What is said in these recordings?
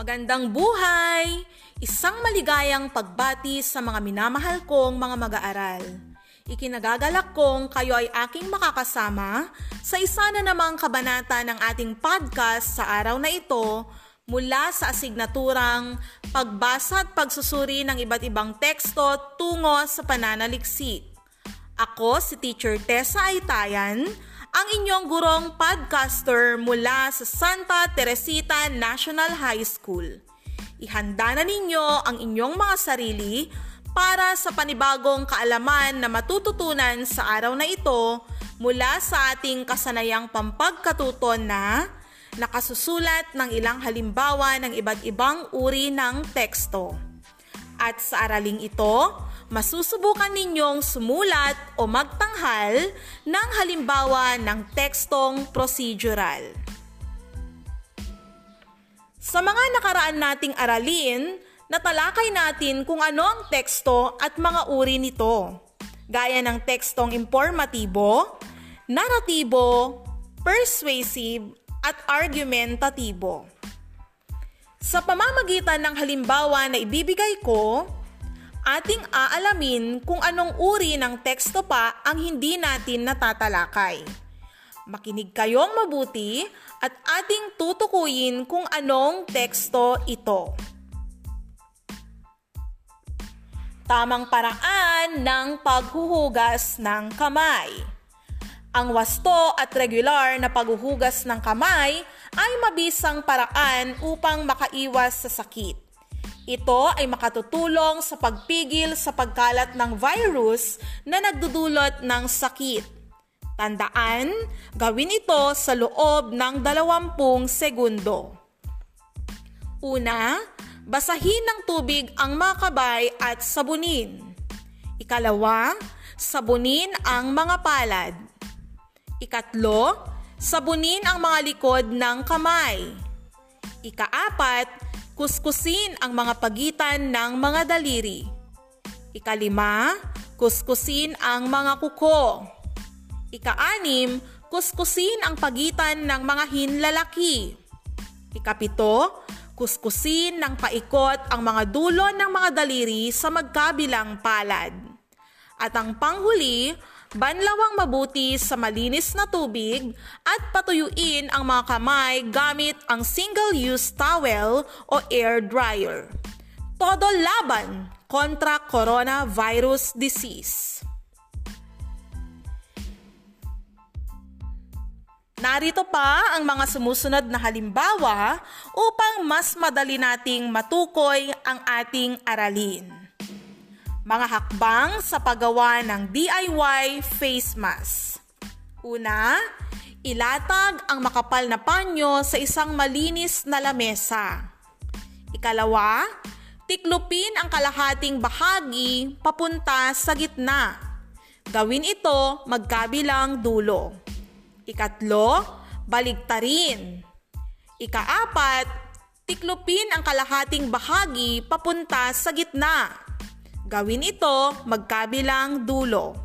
Magandang buhay! Isang maligayang pagbati sa mga minamahal kong mga mag-aaral. Ikinagagalak kong kayo ay aking makakasama sa isa na namang kabanata ng ating podcast sa araw na ito mula sa asignaturang Pagbasa at Pagsusuri ng Iba't Ibang Teksto tungo sa Pananaliksik. Ako si Teacher Tessa Aitayan, ang inyong gurong podcaster mula sa Santa Teresita National High School. Ihanda na ninyo ang inyong mga sarili para sa panibagong kaalaman na matututunan sa araw na ito mula sa ating kasanayang pampagkatuton na nakasusulat ng ilang halimbawa ng iba't ibang uri ng teksto. At sa araling ito, masusubukan ninyong sumulat o magtanghal ng halimbawa ng tekstong procedural. Sa mga nakaraan nating aralin, natalakay natin kung ano ang teksto at mga uri nito, gaya ng tekstong informatibo, naratibo, persuasive, at argumentatibo. Sa pamamagitan ng halimbawa na ibibigay ko, ating aalamin kung anong uri ng teksto pa ang hindi natin natatalakay. Makinig kayong mabuti at ating tutukuyin kung anong teksto ito. Tamang paraan ng paghuhugas ng kamay. Ang wasto at regular na paghuhugas ng kamay ay mabisang paraan upang makaiwas sa sakit. Ito ay makatutulong sa pagpigil sa pagkalat ng virus na nagdudulot ng sakit. Tandaan, gawin ito sa loob ng 20 segundo. Una, basahin ng tubig ang mga kabay at sabunin. Ikalawa, sabunin ang mga palad. Ikatlo, sabunin ang mga likod ng kamay. Ikaapat, kuskusin ang mga pagitan ng mga daliri. Ikalima, kuskusin ang mga kuko. Ikaanim, kuskusin ang pagitan ng mga hinlalaki. Ikapito, kuskusin ng paikot ang mga dulo ng mga daliri sa magkabilang palad. At ang panghuli, banlawang mabuti sa malinis na tubig at patuyuin ang mga kamay gamit ang single-use towel o air dryer. Todo laban kontra coronavirus disease. Narito pa ang mga sumusunod na halimbawa upang mas madali nating matukoy ang ating aralin. Mga hakbang sa paggawa ng DIY face mask. Una, ilatag ang makapal na panyo sa isang malinis na lamesa. Ikalawa, tiklupin ang kalahating bahagi papunta sa gitna. Gawin ito magkabilang dulo. Ikatlo, baligtarin. Ikaapat, tiklupin ang kalahating bahagi papunta sa gitna. Gawin ito magkabilang dulo.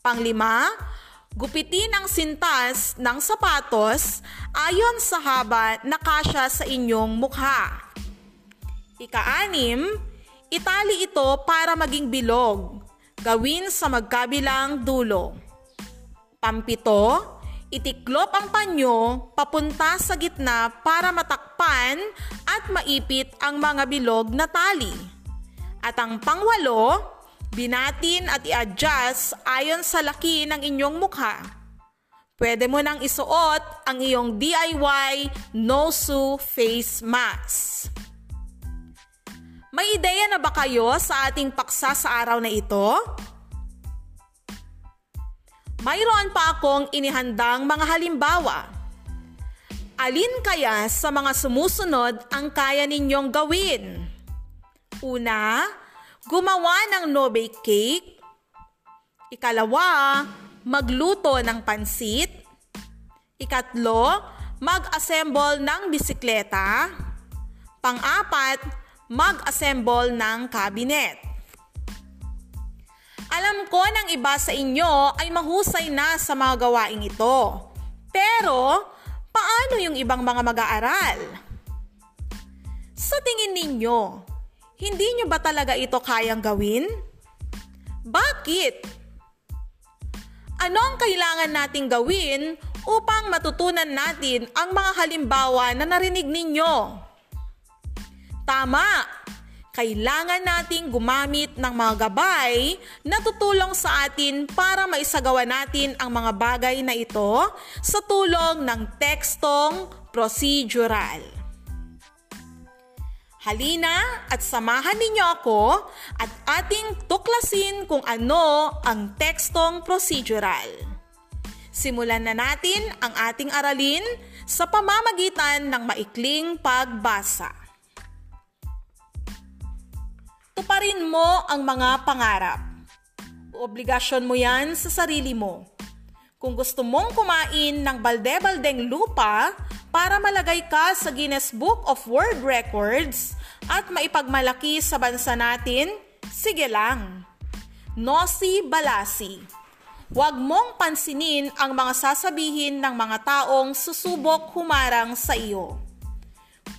Panglima, gupitin ang sintas ng sapatos ayon sa haba na kasya sa inyong mukha. Ikaanim, itali ito para maging bilog. Gawin sa magkabilang dulo. Pampito, itiklop ang panyo papunta sa gitna para matakpan at maipit ang mga bilog na tali. At ang pangwalo, binatin at i-adjust ayon sa laki ng inyong mukha. Pwede mo nang isuot ang iyong DIY Nosu Face Mask. May ideya na ba kayo sa ating paksa sa araw na ito? Mayroon pa akong inihandang mga halimbawa. Alin kaya sa mga sumusunod ang kaya ninyong gawin? Una, gumawa ng no-bake cake. Ikalawa, magluto ng pansit. Ikatlo, mag-assemble ng bisikleta. Pang-apat, mag-assemble ng cabinet. Alam ko ng iba sa inyo ay mahusay na sa mga gawaing ito. Pero, paano yung ibang mga mag-aaral? Sa tingin ninyo, hindi nyo ba talaga ito kayang gawin? Bakit? Ano ang kailangan nating gawin upang matutunan natin ang mga halimbawa na narinig ninyo? Tama! Kailangan nating gumamit ng mga gabay na tutulong sa atin para maisagawa natin ang mga bagay na ito sa tulong ng tekstong procedural. Halina at samahan ninyo ako at ating tuklasin kung ano ang tekstong procedural. Simulan na natin ang ating aralin sa pamamagitan ng maikling pagbasa. Tuparin mo ang mga pangarap. Obligasyon mo yan sa sarili mo. Kung gusto mong kumain ng balde-baldeng lupa, para malagay ka sa Guinness Book of World Records at maipagmalaki sa bansa natin, sige lang. Nosi Balasi Huwag mong pansinin ang mga sasabihin ng mga taong susubok humarang sa iyo.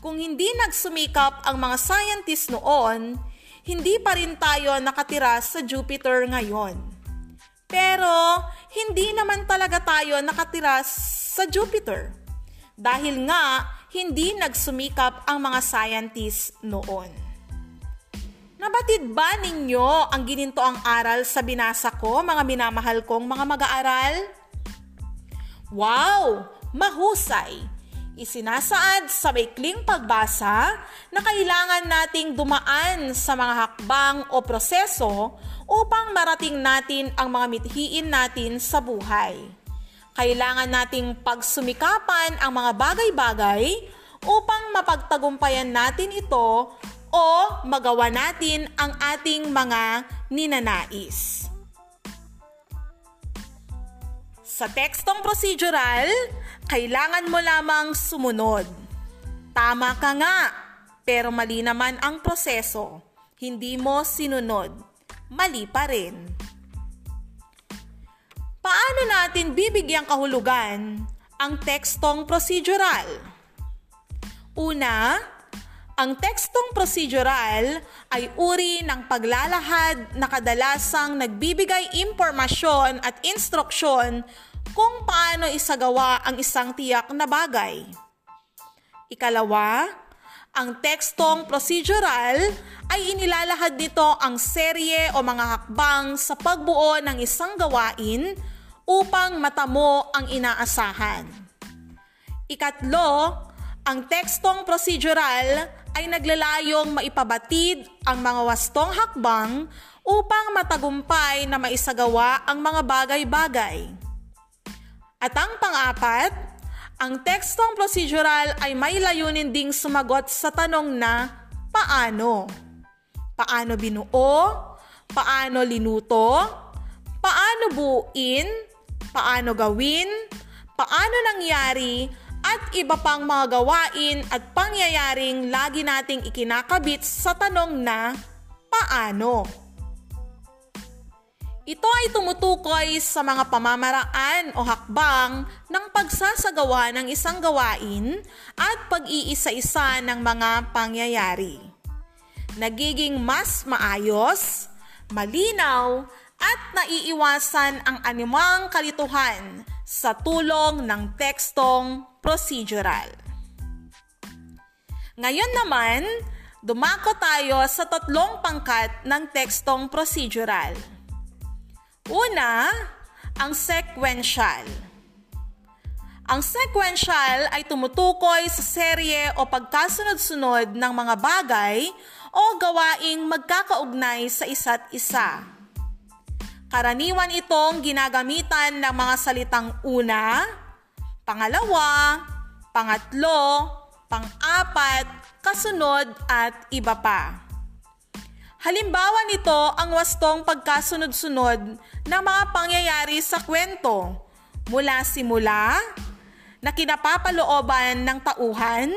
Kung hindi nagsumikap ang mga scientist noon, hindi pa rin tayo nakatira sa Jupiter ngayon. Pero hindi naman talaga tayo nakatira sa Jupiter dahil nga hindi nagsumikap ang mga scientists noon. Nabatid ba ninyo ang gininto ang aral sa binasa ko, mga minamahal kong mga mag-aaral? Wow! Mahusay! Isinasaad sa maikling pagbasa na kailangan nating dumaan sa mga hakbang o proseso upang marating natin ang mga mithiin natin sa buhay. Kailangan nating pagsumikapan ang mga bagay-bagay upang mapagtagumpayan natin ito o magawa natin ang ating mga ninanais. Sa tekstong procedural, kailangan mo lamang sumunod. Tama ka nga, pero mali naman ang proseso. Hindi mo sinunod. Mali pa rin. Paano natin bibigyang kahulugan ang tekstong procedural? Una, ang tekstong procedural ay uri ng paglalahad na kadalasang nagbibigay impormasyon at instruksyon kung paano isagawa ang isang tiyak na bagay. Ikalawa, ang tekstong procedural ay inilalahad nito ang serye o mga hakbang sa pagbuo ng isang gawain upang matamo ang inaasahan. Ikatlo, ang tekstong procedural ay naglalayong maipabatid ang mga wastong hakbang upang matagumpay na maisagawa ang mga bagay-bagay. At ang pang-apat, ang tekstong procedural ay may layunin ding sumagot sa tanong na paano? Paano binuo? Paano linuto? Paano buuin? Paano gawin, paano nangyari, at iba pang mga gawain at pangyayaring lagi nating ikinakabit sa tanong na paano. Ito ay tumutukoy sa mga pamamaraan o hakbang ng pagsasagawa ng isang gawain at pag-iisa-isa ng mga pangyayari. Nagiging mas maayos, malinaw, at naiiwasan ang anumang kalituhan sa tulong ng tekstong procedural. Ngayon naman, dumako tayo sa tatlong pangkat ng tekstong procedural. Una, ang sequential. Ang sequential ay tumutukoy sa serye o pagkasunod-sunod ng mga bagay o gawaing magkakaugnay sa isa't isa. Karaniwan itong ginagamitan ng mga salitang una, pangalawa, pangatlo, pang-apat, kasunod at iba pa. Halimbawa nito ang wastong pagkasunod-sunod ng mga pangyayari sa kwento mula simula na kinapapalooban ng tauhan,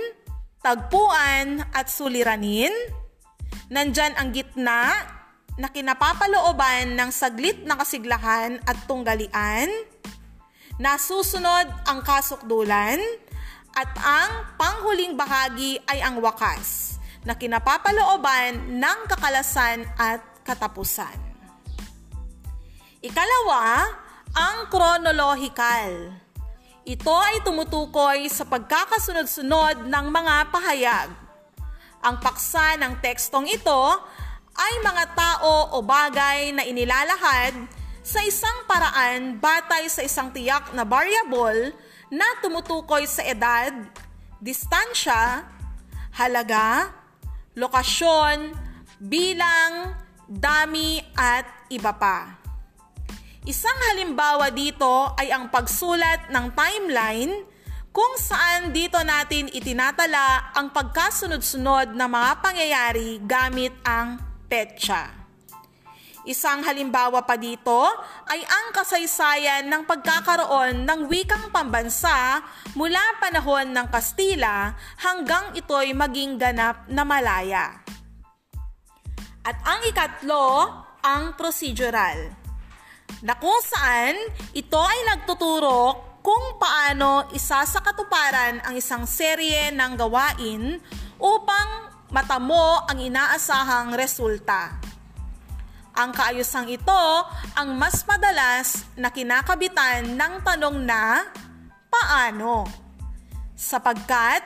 tagpuan at suliranin. Nandyan ang gitna na kinapapalooban ng saglit na kasiglahan at tunggalian, nasusunod ang kasukdulan, at ang panghuling bahagi ay ang wakas na kinapapalooban ng kakalasan at katapusan. Ikalawa, ang chronological. Ito ay tumutukoy sa pagkakasunod-sunod ng mga pahayag. Ang paksa ng tekstong ito ay mga tao o bagay na inilalahad sa isang paraan batay sa isang tiyak na variable na tumutukoy sa edad, distansya, halaga, lokasyon, bilang, dami at iba pa. Isang halimbawa dito ay ang pagsulat ng timeline kung saan dito natin itinatala ang pagkasunod-sunod ng mga pangyayari gamit ang petsa. Isang halimbawa pa dito ay ang kasaysayan ng pagkakaroon ng wikang pambansa mula panahon ng Kastila hanggang ito'y maging ganap na Malaya. At ang ikatlo, ang procedural, na kung saan ito ay nagtuturo kung paano isasakatuparan ang isang serye ng gawain upang matamo ang inaasahang resulta. Ang kaayusang ito ang mas madalas na kinakabitan ng tanong na paano? Sapagkat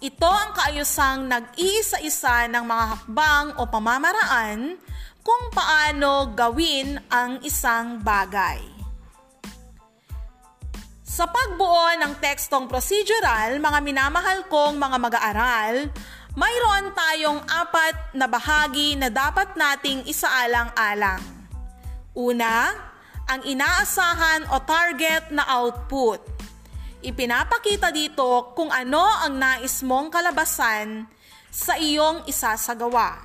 ito ang kaayusang nag-iisa-isa ng mga hakbang o pamamaraan kung paano gawin ang isang bagay. Sa pagbuo ng tekstong procedural, mga minamahal kong mga mag-aaral, mayroon tayong apat na bahagi na dapat nating isaalang-alang. Una, ang inaasahan o target na output. Ipinapakita dito kung ano ang nais mong kalabasan sa iyong isasagawa.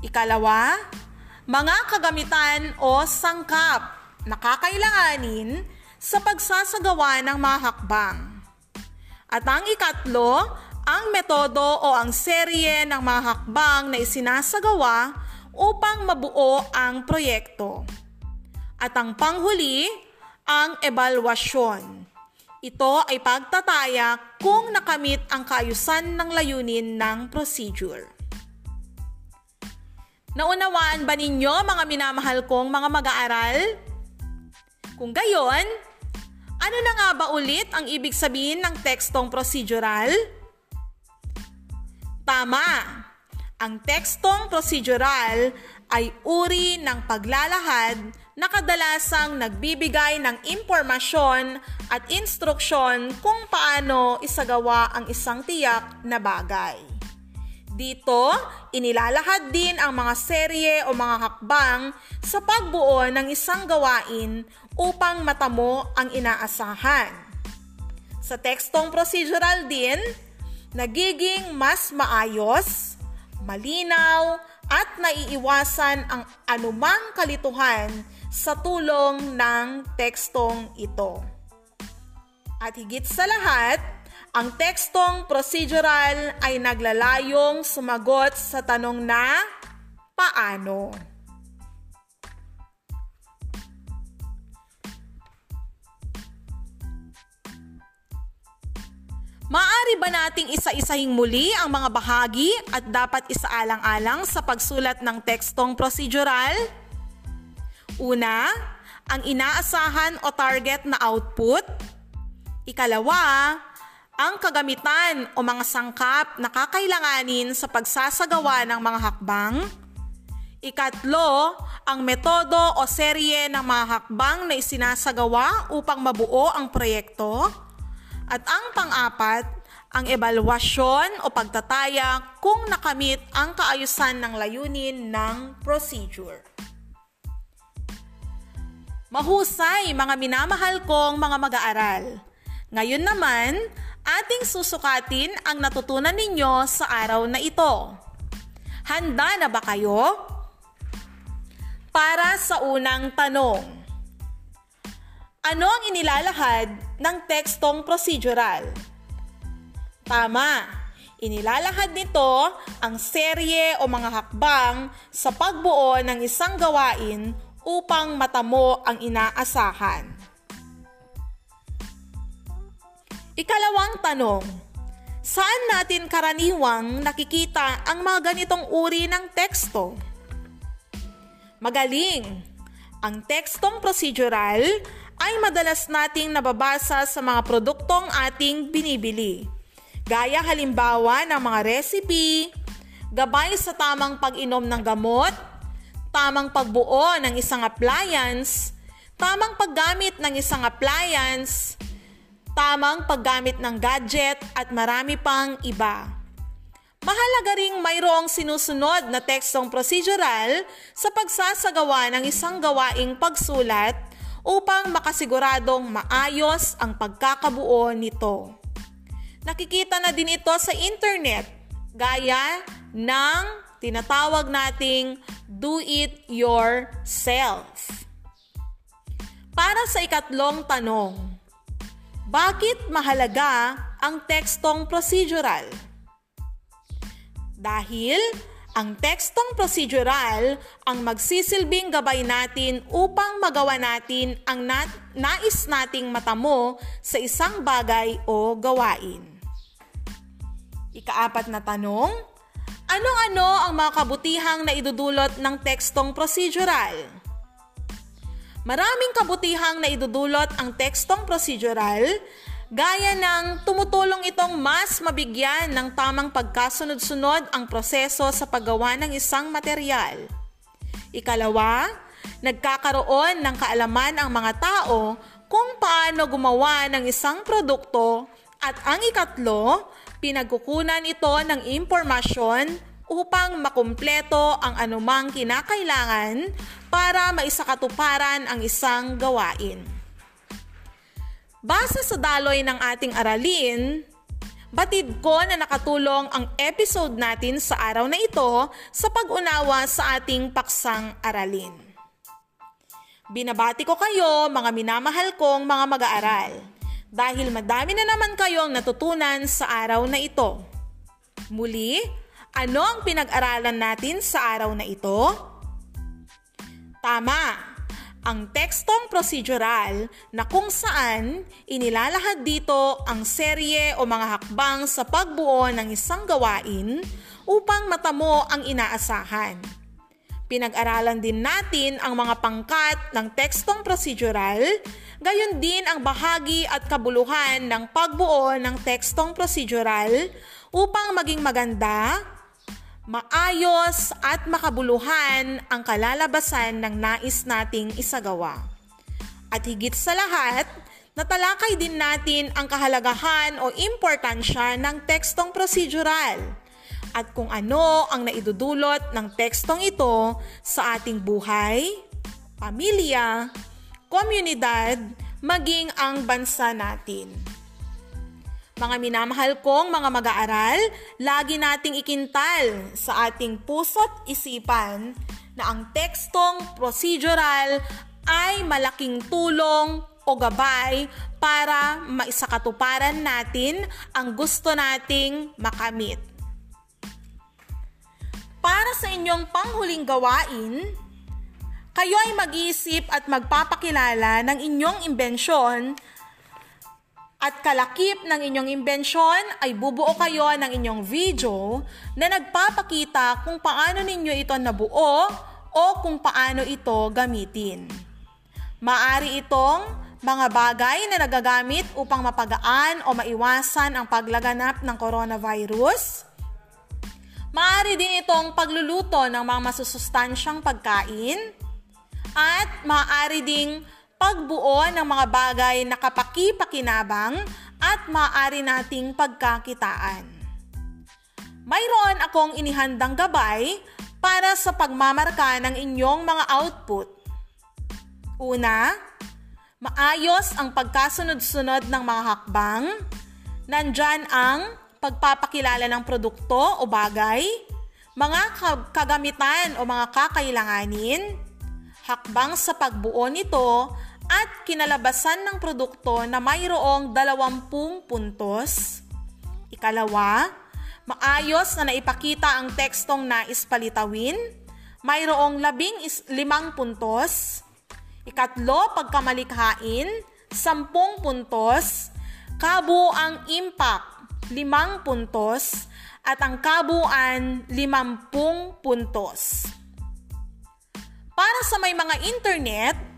Ikalawa, mga kagamitan o sangkap na kakailanganin sa pagsasagawa ng mga hakbang. At ang ikatlo, ang metodo o ang serye ng mga hakbang na isinasagawa upang mabuo ang proyekto. At ang panghuli, ang ebalwasyon. Ito ay pagtataya kung nakamit ang kaayusan ng layunin ng procedure. Naunawaan ba ninyo mga minamahal kong mga mag-aaral? Kung gayon, ano na nga ba ulit ang ibig sabihin ng tekstong procedural? Tama! Ang tekstong procedural ay uri ng paglalahad na kadalasang nagbibigay ng impormasyon at instruksyon kung paano isagawa ang isang tiyak na bagay. Dito, inilalahad din ang mga serye o mga hakbang sa pagbuo ng isang gawain upang matamo ang inaasahan. Sa tekstong procedural din, nagiging mas maayos, malinaw, at naiiwasan ang anumang kalituhan sa tulong ng tekstong ito. At higit sa lahat, ang tekstong procedural ay naglalayong sumagot sa tanong na paano. Maari ba nating isa-isahing muli ang mga bahagi at dapat isaalang-alang sa pagsulat ng tekstong procedural? Una, ang inaasahan o target na output. Ikalawa, ang kagamitan o mga sangkap na kakailanganin sa pagsasagawa ng mga hakbang. Ikatlo, ang metodo o serye ng mga hakbang na isinasagawa upang mabuo ang proyekto. At ang pang-apat, ang ebalwasyon o pagtataya kung nakamit ang kaayusan ng layunin ng procedure. Mahusay mga minamahal kong mga mag-aaral. Ngayon naman, ating susukatin ang natutunan ninyo sa araw na ito. Handa na ba kayo? Para sa unang tanong. Ano ang inilalahad ng tekstong procedural? Tama, inilalahad nito ang serye o mga hakbang sa pagbuo ng isang gawain upang matamo ang inaasahan. Ikalawang tanong, Saan natin karaniwang nakikita ang mga ganitong uri ng teksto? Magaling! Ang tekstong procedural ay madalas nating nababasa sa mga produktong ating binibili. Gaya halimbawa ng mga recipe, gabay sa tamang pag-inom ng gamot, tamang pagbuo ng isang appliance, tamang paggamit ng isang appliance, tamang paggamit ng gadget at marami pang iba. Mahalaga ring mayroong sinusunod na tekstong procedural sa pagsasagawa ng isang gawaing pagsulat upang makasiguradong maayos ang pagkakabuo nito. Nakikita na din ito sa internet gaya ng tinatawag nating do it yourself. Para sa ikatlong tanong, bakit mahalaga ang tekstong procedural? Dahil ang tekstong procedural ang magsisilbing gabay natin upang magawa natin ang na- nais nating matamo sa isang bagay o gawain. Ikaapat na tanong, anong-ano ang mga kabutihang na idudulot ng tekstong procedural? Maraming kabutihang na idudulot ang tekstong procedural Gaya ng tumutulong itong mas mabigyan ng tamang pagkasunod-sunod ang proseso sa paggawa ng isang material. Ikalawa, nagkakaroon ng kaalaman ang mga tao kung paano gumawa ng isang produkto at ang ikatlo, pinagkukunan ito ng impormasyon upang makumpleto ang anumang kinakailangan para maisakatuparan ang isang gawain. Base sa daloy ng ating aralin, batid ko na nakatulong ang episode natin sa araw na ito sa pag-unawa sa ating paksang aralin. Binabati ko kayo mga minamahal kong mga mag-aaral dahil madami na naman kayong natutunan sa araw na ito. Muli, ano ang pinag-aralan natin sa araw na ito? Tama! Ang tekstong procedural na kung saan inilalahad dito ang serye o mga hakbang sa pagbuo ng isang gawain upang matamo ang inaasahan. Pinag-aralan din natin ang mga pangkat ng tekstong procedural, gayon din ang bahagi at kabuluhan ng pagbuo ng tekstong procedural upang maging maganda, maayos at makabuluhan ang kalalabasan ng nais nating isagawa. At higit sa lahat, natalakay din natin ang kahalagahan o importansya ng tekstong procedural at kung ano ang naidudulot ng tekstong ito sa ating buhay, pamilya, komunidad, maging ang bansa natin. Mga minamahal kong mga mag-aaral, lagi nating ikintal sa ating puso't isipan na ang tekstong procedural ay malaking tulong o gabay para maisakatuparan natin ang gusto nating makamit. Para sa inyong panghuling gawain, kayo ay mag-iisip at magpapakilala ng inyong imbensyon at kalakip ng inyong imbensyon ay bubuo kayo ng inyong video na nagpapakita kung paano ninyo ito nabuo o kung paano ito gamitin. Maari itong mga bagay na nagagamit upang mapagaan o maiwasan ang paglaganap ng coronavirus. Maari din itong pagluluto ng mga masusustansyang pagkain. At maaari ding pagbuo ng mga bagay na kapaki-pakinabang at maaari nating pagkakitaan. Mayroon akong inihandang gabay para sa pagmamarka ng inyong mga output. Una, maayos ang pagkasunod-sunod ng mga hakbang. Nandyan ang pagpapakilala ng produkto o bagay, mga kagamitan o mga kakailanganin, hakbang sa pagbuo nito at kinalabasan ng produkto na mayroong 20 puntos. Ikalawa, maayos na naipakita ang tekstong nais palitawin, mayroong 15 puntos. Ikatlo, pagkamalikhain, 10 puntos. Kabuang impact, limang puntos at ang kabuuan 50 puntos. Para sa may mga internet,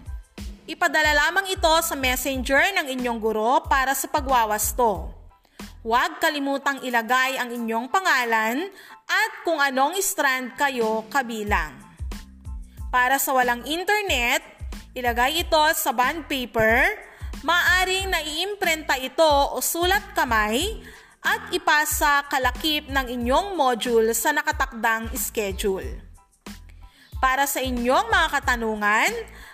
ipadala lamang ito sa messenger ng inyong guro para sa pagwawasto. Huwag kalimutang ilagay ang inyong pangalan at kung anong strand kayo kabilang. Para sa walang internet, ilagay ito sa bond paper, maaring naiimprenta ito o sulat kamay at ipasa kalakip ng inyong module sa nakatakdang schedule. Para sa inyong mga katanungan,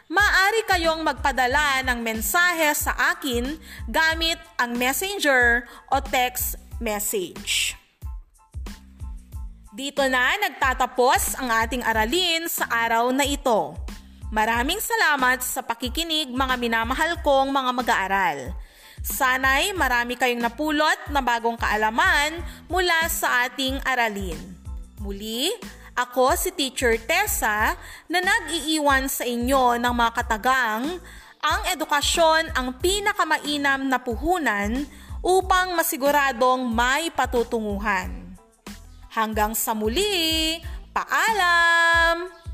maaari kayong magpadala ng mensahe sa akin gamit ang messenger o text message. Dito na nagtatapos ang ating aralin sa araw na ito. Maraming salamat sa pakikinig mga minamahal kong mga mag-aaral. Sana'y marami kayong napulot na bagong kaalaman mula sa ating aralin. Muli, ako si Teacher Tessa na nag-iiwan sa inyo ng mga katagang ang edukasyon ang pinakamainam na puhunan upang masiguradong may patutunguhan. Hanggang sa muli, paalam!